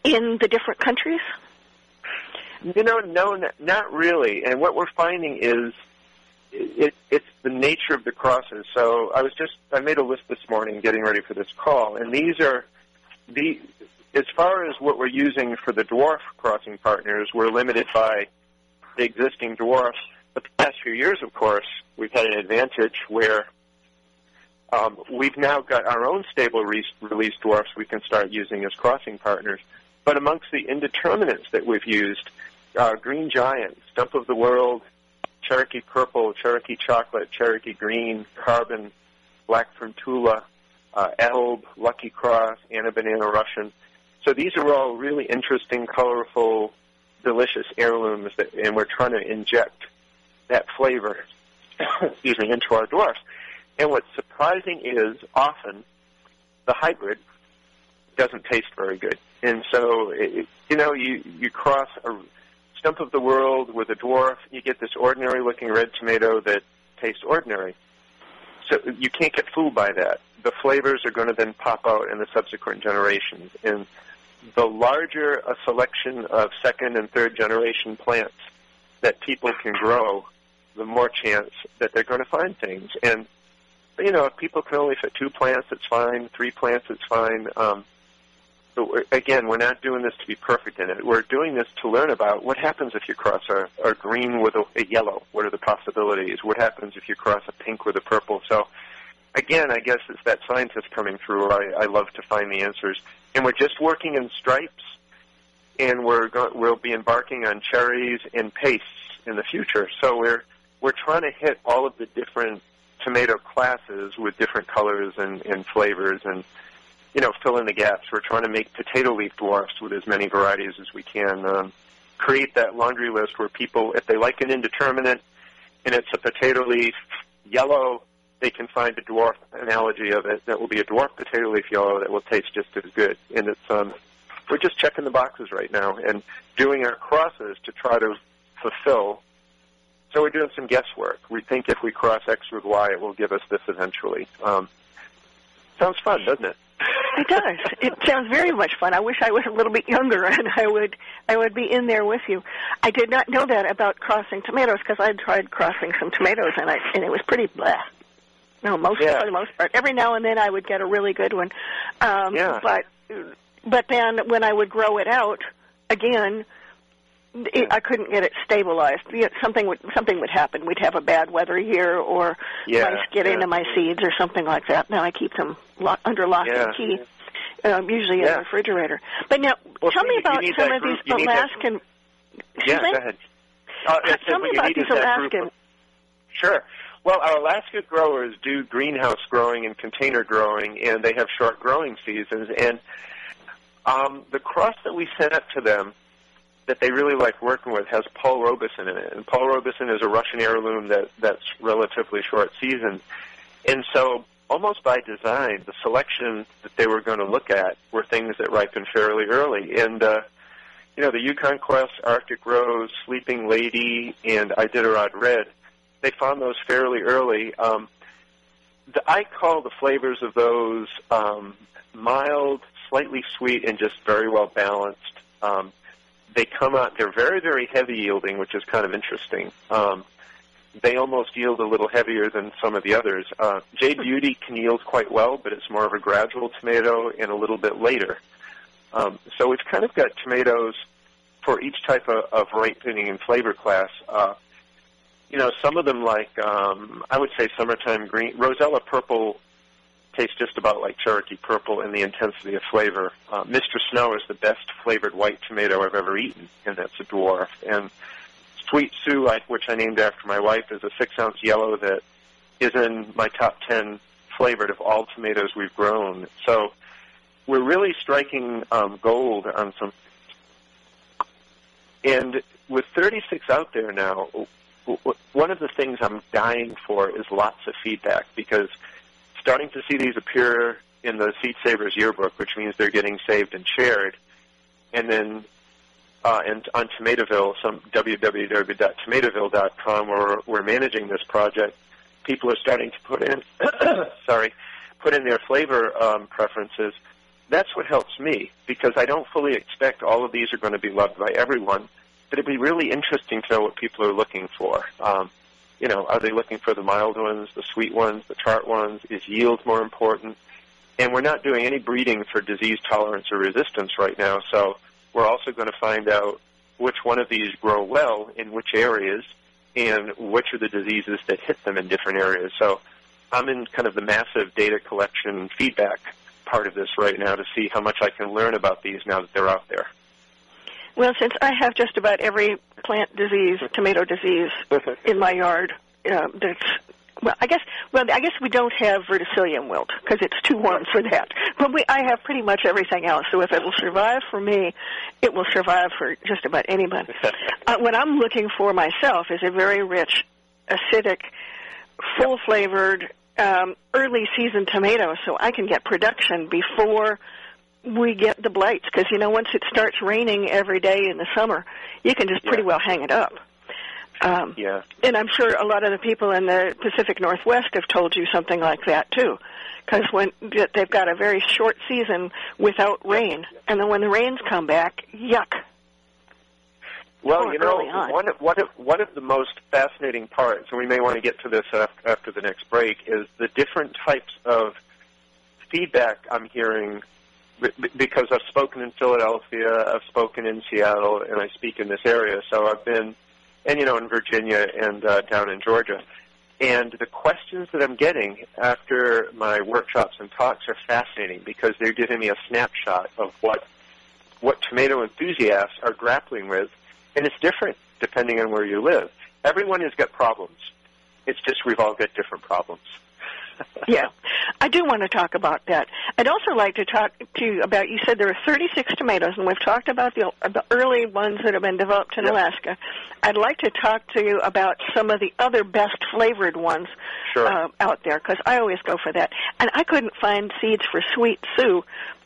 in the different countries? You know, no, not really. And what we're finding is it, it's the nature of the crosses. So I was just I made a list this morning getting ready for this call, and these are the as far as what we're using for the dwarf crossing partners, we're limited by the existing dwarfs. But the past few years, of course, we've had an advantage where um, we've now got our own stable re- release dwarfs we can start using as crossing partners. But amongst the indeterminates that we've used, uh, Green Giant, Stump of the World, Cherokee Purple, Cherokee Chocolate, Cherokee Green, Carbon, Black From Tula, uh, Elbe, Lucky Cross, Anna Banana Russian. So these are all really interesting, colorful, delicious heirlooms, that, and we're trying to inject that flavor, excuse me, into our dwarfs. And what's surprising is often the hybrid doesn't taste very good. And so, it, you know, you, you cross a stump of the world with a dwarf, you get this ordinary looking red tomato that tastes ordinary. So you can't get fooled by that. The flavors are going to then pop out in the subsequent generations. And the larger a selection of second and third generation plants that people can grow, the more chance that they're going to find things. And you know, if people can only fit two plants, it's fine. Three plants, it's fine. Um, again, we're not doing this to be perfect in it. We're doing this to learn about what happens if you cross a, a green with a, a yellow. What are the possibilities? What happens if you cross a pink with a purple? So, again, I guess it's that scientist coming through. I, I love to find the answers, and we're just working in stripes, and we're go- we'll be embarking on cherries and pastes in the future. So we're we're trying to hit all of the different tomato classes with different colors and, and flavors and you know fill in the gaps. We're trying to make potato leaf dwarfs with as many varieties as we can. Um, create that laundry list where people, if they like an indeterminate and it's a potato leaf yellow, they can find a dwarf analogy of it that will be a dwarf potato leaf yellow that will taste just as good. And it's um, we're just checking the boxes right now and doing our crosses to try to fulfill so we're doing some guesswork. We think if we cross X with Y, it will give us this eventually. Um, sounds fun, doesn't it? It does. It sounds very much fun. I wish I was a little bit younger and I would I would be in there with you. I did not know that about crossing tomatoes because I tried crossing some tomatoes and I and it was pretty blah. No, most Yeah. for the most part. Every now and then I would get a really good one. Um Yeah. but but then when I would grow it out again it, I couldn't get it stabilized. You know, Something would something would happen. We'd have a bad weather year, or Yeah, mice get yeah. into my seeds, or something like that. Now I keep them lo- under lock Yeah. and key, um, usually in the refrigerator. But now, Well, tell me about some of group- these that- Alaskan. Yeah, go ahead. Uh, Tell me about these is that group Alaskan. of- Sure. Well, our Alaska growers do greenhouse growing and container growing, and they have short growing seasons. And um, the cross that we sent up to them that they really like working with has Paul Robeson in it. And Paul Robeson is a Russian heirloom that, that's relatively short season. And so, almost by design, the selection that they were going to look at were things that ripen fairly early. And, uh, you know, the Yukon Quest, Arctic Rose, Sleeping Lady, and Iditarod Red, they found those fairly early. Um, the, I call the flavors of those um, mild, slightly sweet, and just very well balanced. Um, they come out, they're very, very heavy yielding, which is kind of interesting. Um, they almost yield a little heavier than some of the others. Uh, Jade Beauty can yield quite well, but it's more of a gradual tomato and a little bit later. Um, so we've kind of got tomatoes for each type of, of ripening and flavor class. Uh, you know, some of them like um, I would say summertime green, Rosella purple tastes just about like Cherokee purple in the intensity of flavor. Uh, Mr. Snow is the best flavored white tomato I've ever eaten, and that's a dwarf. And Sweet Sue, which I named after my wife, is a six ounce yellow that is in my top ten flavored of all tomatoes we've grown. So we're really striking um, gold on some. And with 36 out there now, one of the things I'm dying for is lots of feedback because starting to see these appear in the Seed Savers yearbook, which means they're getting saved and shared. And then uh, and on Tomatoville, some www.tomatoville.com, where we're managing this project, people are starting to put in, sorry, put in their flavor um, preferences. That's what helps me because I don't fully expect all of these are going to be loved by everyone, but it'd be really interesting to know what people are looking for. Um, you know, are they looking for the mild ones, the sweet ones, the tart ones? Is yield more important? And we're not doing any breeding for disease tolerance or resistance right now, so we're also going to find out which one of these grow well in which areas and which are the diseases that hit them in different areas. So I'm in kind of the massive data collection feedback part of this right now to see how much I can learn about these now that they're out there. Well, since I have just about every plant disease, tomato disease, in my yard, uh, that's well, I guess well, I guess we don't have verticillium wilt because it's too warm for that. But we, I have pretty much everything else. So if it will survive for me, it will survive for just about anybody. uh, what I'm looking for myself is a very rich, acidic, full flavored, um, early season tomato, so I can get production before we get the blights. Because you know, once it starts raining every day in the summer, you can just pretty Yeah. well hang it up. Um, Yeah. and I'm sure a lot of the people in the Pacific Northwest have told you something like that too, because when they've got a very short season without rain, and then when the rains come back, yuck. Well, you know, one of, one of one of the most fascinating parts, and we may want to get to this after, after the next break, is the different types of feedback I'm hearing. Because I've spoken in Philadelphia, I've spoken in Seattle, and I speak in this area. So I've been, and you know, in Virginia and uh, down in Georgia. And the questions that I'm getting after my workshops and talks are fascinating because they're giving me a snapshot of what what tomato enthusiasts are grappling with, and it's different depending on where you live. Everyone has got problems. It's just we've all got different problems. yeah, I do want to talk about that. I'd also like to talk to you about. You said there are 36 tomatoes, and we've talked about the the early ones that have been developed in Yep. Alaska. I'd like to talk to you about some of the other best flavored ones Sure. uh, out there because I always go for that. And I couldn't find seeds for Sweet Sue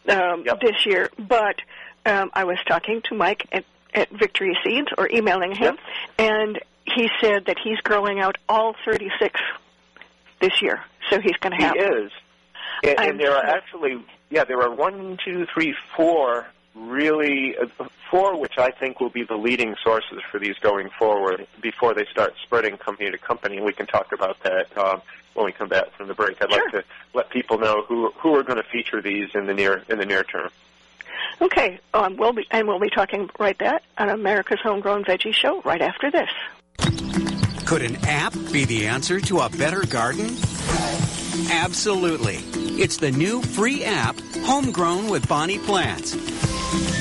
um, Yep. this year, but um, I was talking to Mike at, at Victory Seeds or emailing him, and he said that he's growing out all 36 this year. So he's going to have. He is. And, and there are actually, yeah, there are one, two, three, four really, uh, four which I think will be the leading sources for these going forward before they start spreading company to company. And we can talk about that um, when we come back from the break. I'd like Sure. to let people know who who are going to feature these in the near in the near term. Okay, um, we'll be and we'll be talking right that on America's Homegrown Veggie Show right after this. Could an app be the answer to a better garden? Absolutely. It's the new free app, Homegrown with Bonnie Plants.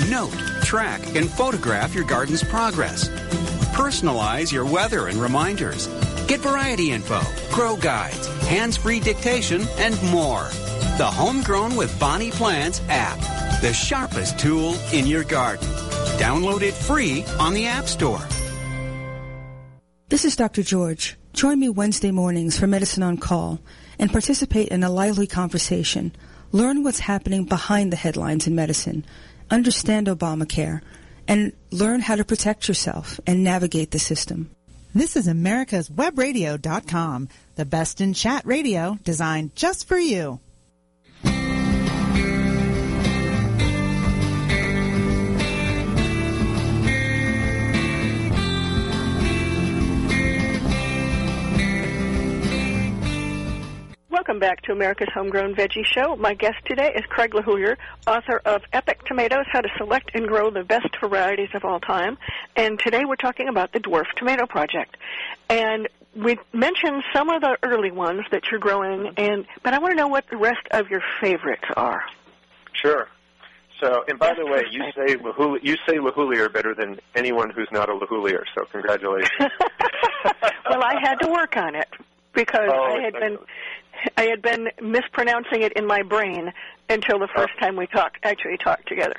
Note, track, and photograph your garden's progress. Personalize your weather and reminders. Get variety info, grow guides, hands-free dictation, and more. The Homegrown with Bonnie Plants app. The sharpest tool in your garden. Download it free on the App Store. This is Dr. George. Join me Wednesday mornings for Medicine on Call and participate in a lively conversation. Learn what's happening behind the headlines in medicine. Understand Obamacare and learn how to protect yourself and navigate the system. This is America's Webradio.com, the best in chat radio designed just for you. Welcome back to America's Homegrown Veggie Show. My guest today is Craig LeHoullier, author of Epic Tomatoes, How to Select and Grow the Best Varieties of All Time. And today we're talking about the Dwarf Tomato Project. And we mentioned some of the early ones that you're growing, and but I want to know what the rest of your favorites are. Sure. So, and by the way, you say Lahuli, you say LeHoullier better than anyone who's not a LeHoullier. So, congratulations. well, I had to work on it because Oh, I had been excellent. I had been mispronouncing it in my brain until the first time we talked actually talked together.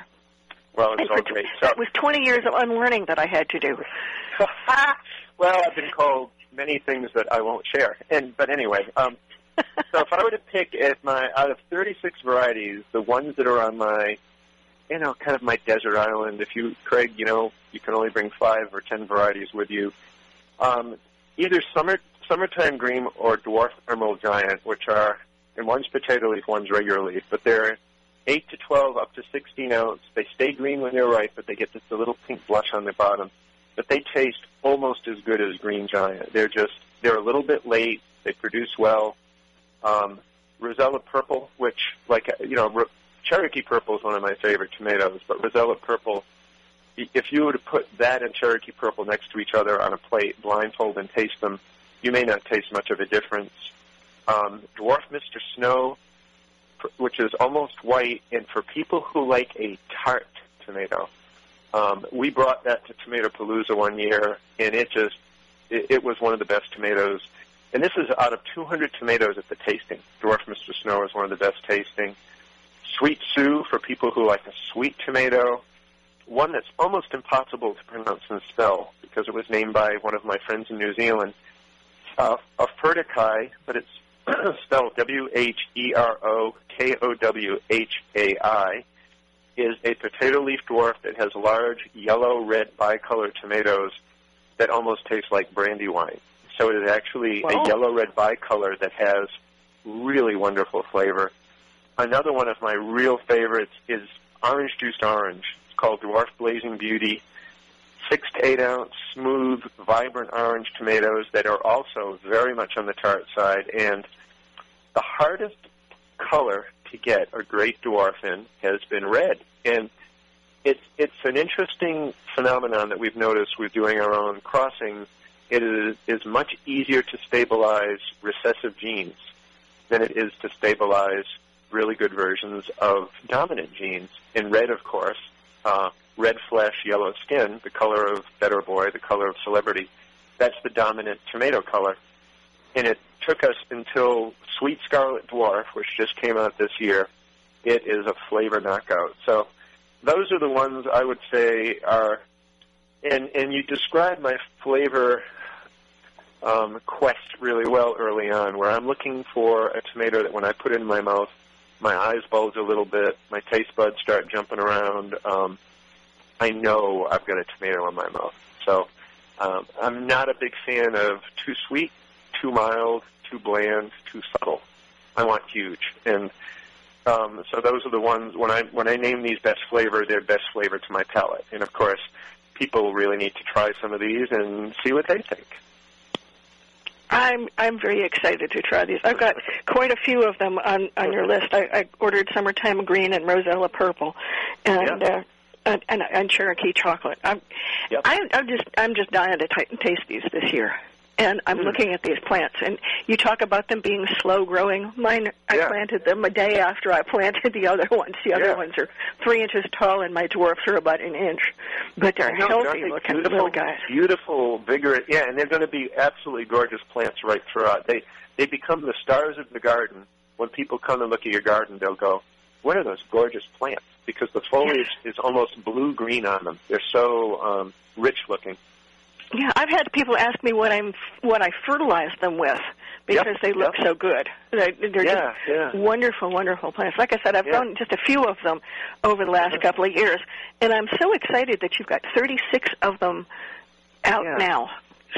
Well, it's And all great. So, it was 20 years of unlearning that I had to do. well, I've been called many things that I won't share. And but anyway, um, so if I were to pick at my out of 36 varieties, the ones that are on my, you know, kind of my desert island. If you, Craig, you know, you can only bring five or ten varieties with you. Um, either summer summertime green or dwarf emerald giant, which are and one's potato leaf, one's regular leaf, but they're eight to twelve, up to sixteen ounce. They stay green when they're ripe, but they get a little pink blush on the bottom. But they taste almost as good as green giant. They're just they're a little bit late. They produce well. Um, Rosella purple, which like you know, Cherokee purple is one of my favorite tomatoes, but Rosella purple. If you were to put that and Cherokee purple next to each other on a plate, blindfold, and taste them, you may not taste much of a difference. Um, Dwarf Mr. Snow, which is almost white, and for people who like a tart tomato, um, we brought that to Tomato Palooza one year, and it just it, it was one of the best tomatoes. And this is out of 200 tomatoes at the tasting. Dwarf Mr. Snow is one of the best tasting. Sweet Sue for people who like a sweet tomato. One that's almost impossible to pronounce and spell because it was named by one of my friends in New Zealand. Uh, a Wherokowhai, but it's spelled W-H-E-R-O-K-O-W-H-A-I, is a potato leaf dwarf that has large yellow-red bicolor tomatoes that almost taste like Brandywine. So it is actually Wow. a yellow-red bicolor that has really wonderful flavor. Another one of my real favorites is orange juiced orange. It's called Dwarf Blazing Beauty. Six to eight ounce, smooth, vibrant orange tomatoes that are also very much on the tart side. And the hardest color to get a great dwarf in has been red. And it's it's an interesting phenomenon that we've noticed with doing our own crossing. It is, is much easier to stabilize recessive genes than it is to stabilize really good versions of dominant genes. In red, of course, uh, red flesh, yellow skin, the color of Better Boy, the color of celebrity, that's the dominant tomato color. And it took us until Sweet Scarlet Dwarf, which just came out this year, it is a flavor knockout. So those are the ones I would say are, and, and you described my flavor um, quest really well early on, where I'm looking for a tomato that when I put it in my mouth, my eyes bulge a little bit, my taste buds start jumping around. Um, I know I've got a tomato in my mouth. So um, I'm not a big fan of too sweet, too mild, too bland, too subtle. I want huge, and um, so those are the ones when I when I name these best flavor, they're best flavor to my palate. And of course, people really need to try some of these and see what they think. I'm I'm very excited to try these. I've got quite a few of them on on your list. I, I ordered summertime green and rosella purple, and Yeah. uh, and, and and Cherokee chocolate. I'm Yep. I, I'm just I'm just dying to t- taste these this year. And I'm Mm. looking at these plants, and you talk about them being slow growing. Mine, I Yeah. planted them a day after I planted the other ones. The other Yeah. ones are three inches tall, and my dwarfs are about an inch. But they're No, healthy aren't they looking beautiful, little guys. Beautiful, vigorous. Yeah, and they're going to be absolutely gorgeous plants right throughout. They they become the stars of the garden. When people come and look at your garden, they'll go, "What are those gorgeous plants?" Because the foliage is almost blue green on them. They're so um, rich looking. Yeah, I've had people ask me what I'm what I fertilize them with because Yep, they look yep. so good. They're, they're Yeah, just yeah. wonderful, wonderful plants. Like I said, I've Yeah. grown just a few of them over the last couple of years, and I'm so excited that you've got 36 of them out now,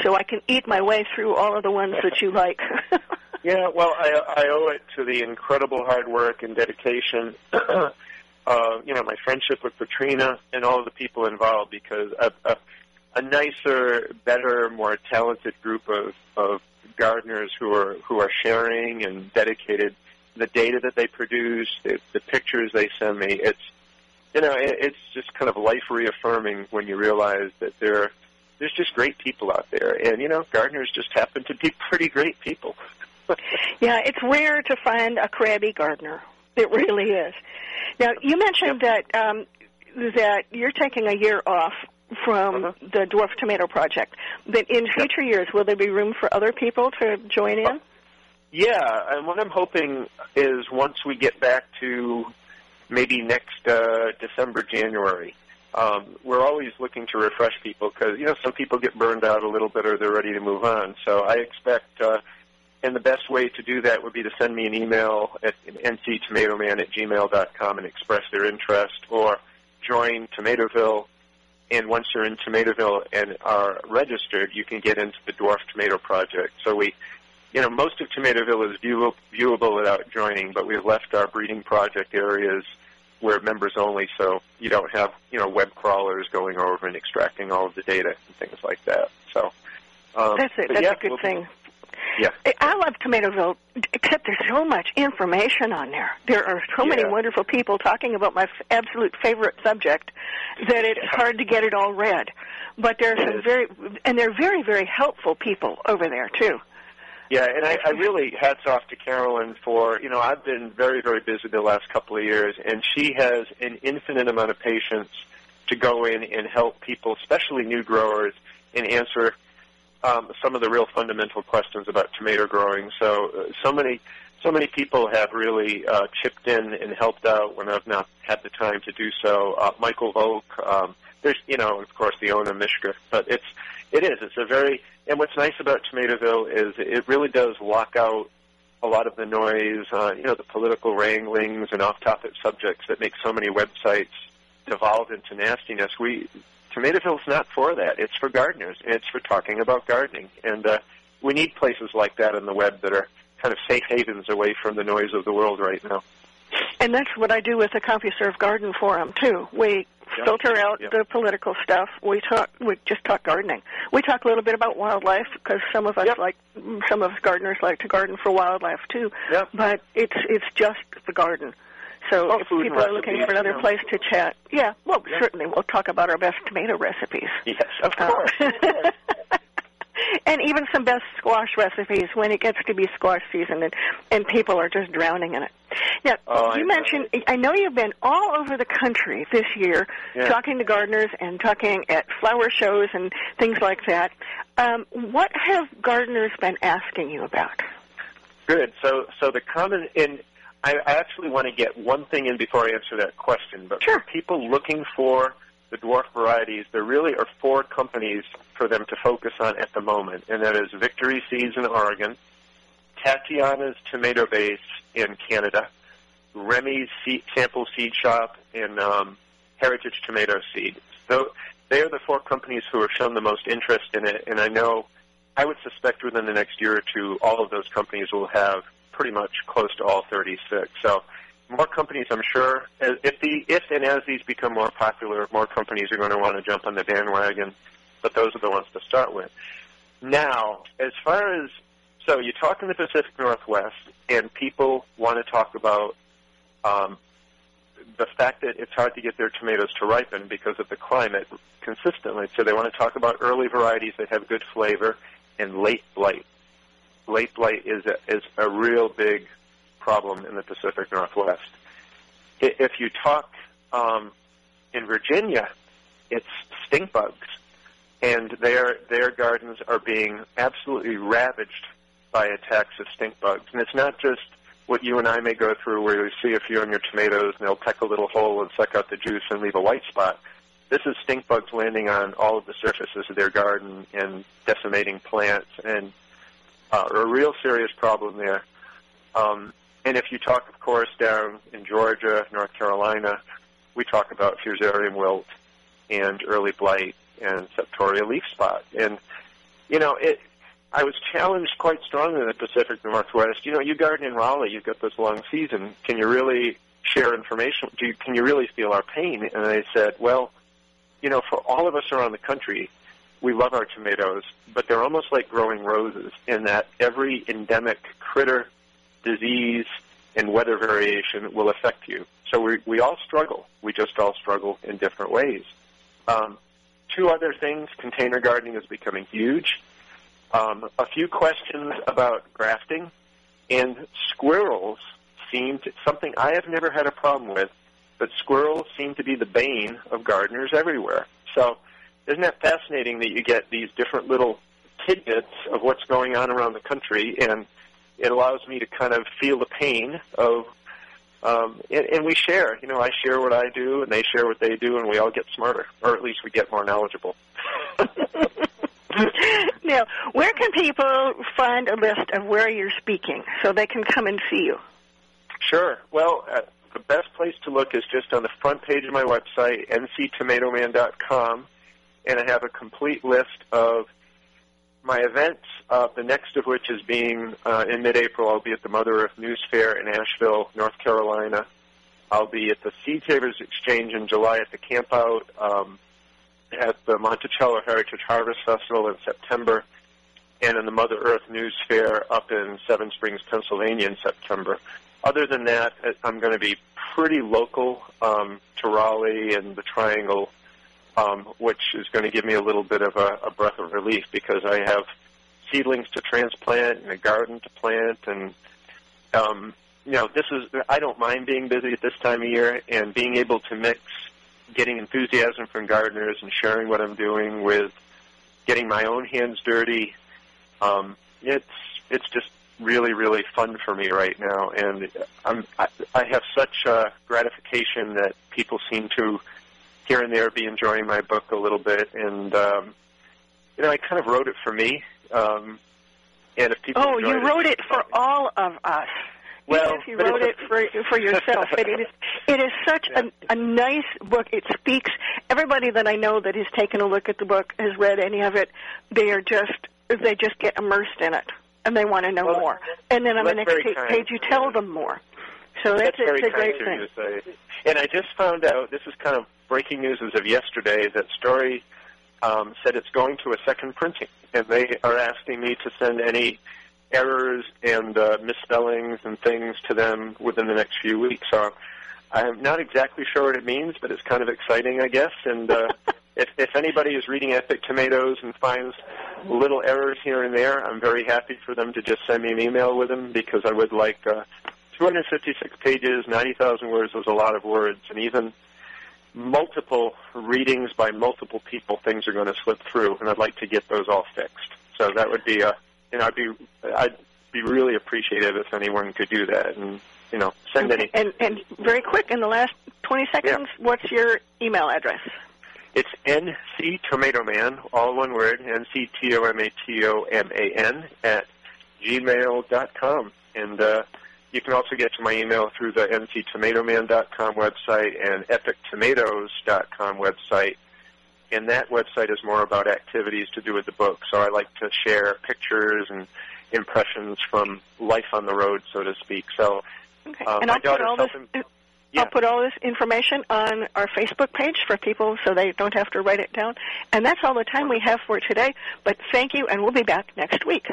so I can eat my way through all of the ones that you like. Yeah, well, I, I owe it to the incredible hard work and dedication, uh, you know, my friendship with Patrina and all the people involved because a, a, a nicer, better, more talented group of, of gardeners who are, who are sharing and dedicated, the data that they produce, the, the pictures they send me, it's, you know, it, it's just kind of life reaffirming when you realize that there, there's just great people out there. And, you know, gardeners just happen to be pretty great people. Yeah, it's rare to find a crabby gardener. It really is. Now, you mentioned that um, that you're taking a year off from Uh-huh. the dwarf tomato project. That in future years, will there be room for other people to join in? Yeah, and what I'm hoping is once we get back to maybe next uh, December, January, um, we're always looking to refresh people because you know some people get burned out a little bit or they're ready to move on. So I expect uh, and the best way to do that would be to send me an email at nctomatoman at gmail.com and express their interest, or join Tomatoville. And once you're in Tomatoville and are registered, you can get into the Dwarf Tomato Project. So we, you know, most of Tomatoville is view- viewable without joining, but we've left our breeding project areas where members only, so you don't have, you know, web crawlers going over and extracting all of the data and things like that. So um, that's it. That's yeah, a good we'll- thing. Yeah. I love Tomatoville, except there's so much information on there. There are so many wonderful people talking about my f- absolute favorite subject that it's hard to get it all read. But there are It some is. very, and they're very, very helpful people over there too. Yeah, and I, I really hats off to Carolyn for you know I've been very very busy the last couple of years, and she has an infinite amount of patience to go in and help people, especially new growers, and answer um, some of the real fundamental questions about tomato growing. So uh, so many so many people have really uh, chipped in and helped out when I've not had the time to do so. Uh, Michael Volk, um, there's you know of course the owner Mishka, but it's it is it's a very and what's nice about Tomatoville is it really does lock out a lot of the noise, uh, you know, the political wranglings and off-topic subjects that make so many websites devolve into nastiness. We Tomatoville's not for that. It's for gardeners, and it's for talking about gardening. And uh, we need places like that on the web that are kind of safe havens away from the noise of the world right now. And that's what I do with the CompuServe Garden Forum too. We Yeah. filter out Yeah. the political stuff. We talk. We just talk gardening. We talk a little bit about wildlife because some of us Yep. like, some of us gardeners like to garden for wildlife too. Yep. But it's it's just the garden. So Oh, if people are looking for another know. place to chat, yeah, well, Yeah. certainly we'll talk about our best tomato recipes. Yes, of Uh, course. and even some best squash recipes when it gets to be squash season and, and people are just drowning in it. Now, Oh, I you know. mentioned, I know you've been all over the country this year Yeah. talking to gardeners and talking at flower shows and things like that. Um, what have gardeners been asking you about? Good. So, so the common in I, I actually want to get one thing in before I answer that question. But Sure. for people looking for the dwarf varieties, there really are four companies for them to focus on at the moment, and that is Victory Seeds in Oregon, Tatiana's Tomato Base in Canada, Remy's seed, Sample Seed Shop, and um, Heritage Tomato Seed. So they are the four companies who have shown the most interest in it, and I know I would suspect within the next year or two, all of those companies will have pretty much close to all 36. So more companies, I'm sure, if the if and as these become more popular, more companies are going to want to jump on the bandwagon. But those are the ones to start with. Now, as far as so you talk in the Pacific Northwest, and people want to talk about um, the fact that it's hard to get their tomatoes to ripen because of the climate consistently. So they want to talk about early varieties that have good flavor and late blight. Late blight is a, is a real big problem in the Pacific Northwest. If you talk um, in Virginia, it's stink bugs, and their their gardens are being absolutely ravaged by attacks of stink bugs. And it's not just what you and I may go through, where you see a few on your tomatoes and they'll peck a little hole and suck out the juice and leave a white spot. This is stink bugs landing on all of the surfaces of their garden and decimating plants, and uh, a real serious problem there. Um, and if you talk, of course, down in Georgia, North Carolina, we talk about fusarium wilt and early blight and septoria leaf spot. And you know, it. I was challenged quite strongly in the Pacific Northwest. You know, you garden in Raleigh, you've got this long season. Can you really share information? Do you, can you really feel our pain? And I said, well, you know, for all of us around the country, we love our tomatoes, but they're almost like growing roses in that every endemic critter, disease, and weather variation will affect you. So we, we all struggle. We just all struggle in different ways. Um, two other things. Container gardening is becoming huge. Um, a few questions about grafting. And squirrels seem to, something I have never had a problem with, but squirrels seem to be the bane of gardeners everywhere. So isn't that fascinating that you get these different little tidbits of what's going on around the country and it allows me to kind of feel the pain of um, and, and we share. You know, I share what I do, and they share what they do, and we all get smarter, or at least we get more knowledgeable. now, where can people find a list of where you're speaking so they can come and see you? Sure. Well, uh, the best place to look is just on the front page of my website, nctomatoman.com, and I have a complete list of my events. Uh, the next of which is being uh, in mid-April. I'll be at the Mother Earth News Fair in Asheville, North Carolina. I'll be at the Seed Savers Exchange in July at the Campout. Um, at the Monticello Heritage Harvest Festival in September, and in the Mother Earth News Fair up in Seven Springs, Pennsylvania in September. Other than that, I'm going to be pretty local um, to Raleigh and the Triangle, um, which is going to give me a little bit of a, a breath of relief because I have seedlings to transplant and a garden to plant and um, you know this is I don't mind being busy at this time of year and being able to mix getting enthusiasm from gardeners and sharing what I'm doing with getting my own hands dirty. Um, it's it's just really really fun for me right now, and I'm I, I have such uh, gratification that people seem to here and there be enjoying my book a little bit, and um, you know I kind of wrote it for me. Um, and if people oh, you wrote it, it for all of us. Well, Even if you wrote it for for yourself, but it is it is such a, a nice book. It speaks. Everybody that I know that has taken a look at the book has read any of it. They are just they just get immersed in it and they want to know well, more. And then on the next page, kind. you tell them more. So that's, that's very a great kind thing. To say. And I just found out this is kind of breaking news as of yesterday that Storey um, said it's going to a second printing, and they are asking me to send any errors and uh, misspellings and things to them within the next few weeks. So I'm not exactly sure what it means, but it's kind of exciting, I guess. And uh, if, if anybody is reading Epic Tomatoes and finds little errors here and there, I'm very happy for them to just send me an email with them because I would like uh, 256 pages, 90,000 words was a lot of words, and even multiple readings by multiple people, things are going to slip through, and I'd like to get those all fixed. So that would be a you know, I'd be I'd be really appreciative if anyone could do that, and you know, send okay. any. And and very quick in the last twenty seconds, yeah. what's your email address? It's NC Tomato Man, all one word, N C T O M A T O M A N at gmail dot com, and uh, you can also get to my email through the nctomatoman.com website and epictomatoes.com website and that website is more about activities to do with the book. So I like to share pictures and impressions from life on the road, so to speak. So okay. uh, and my I'll put all this. yeah. I'll put all this information on our Facebook page for people so they don't have to write it down. And that's all the time we have for today. But thank you, and we'll be back next week.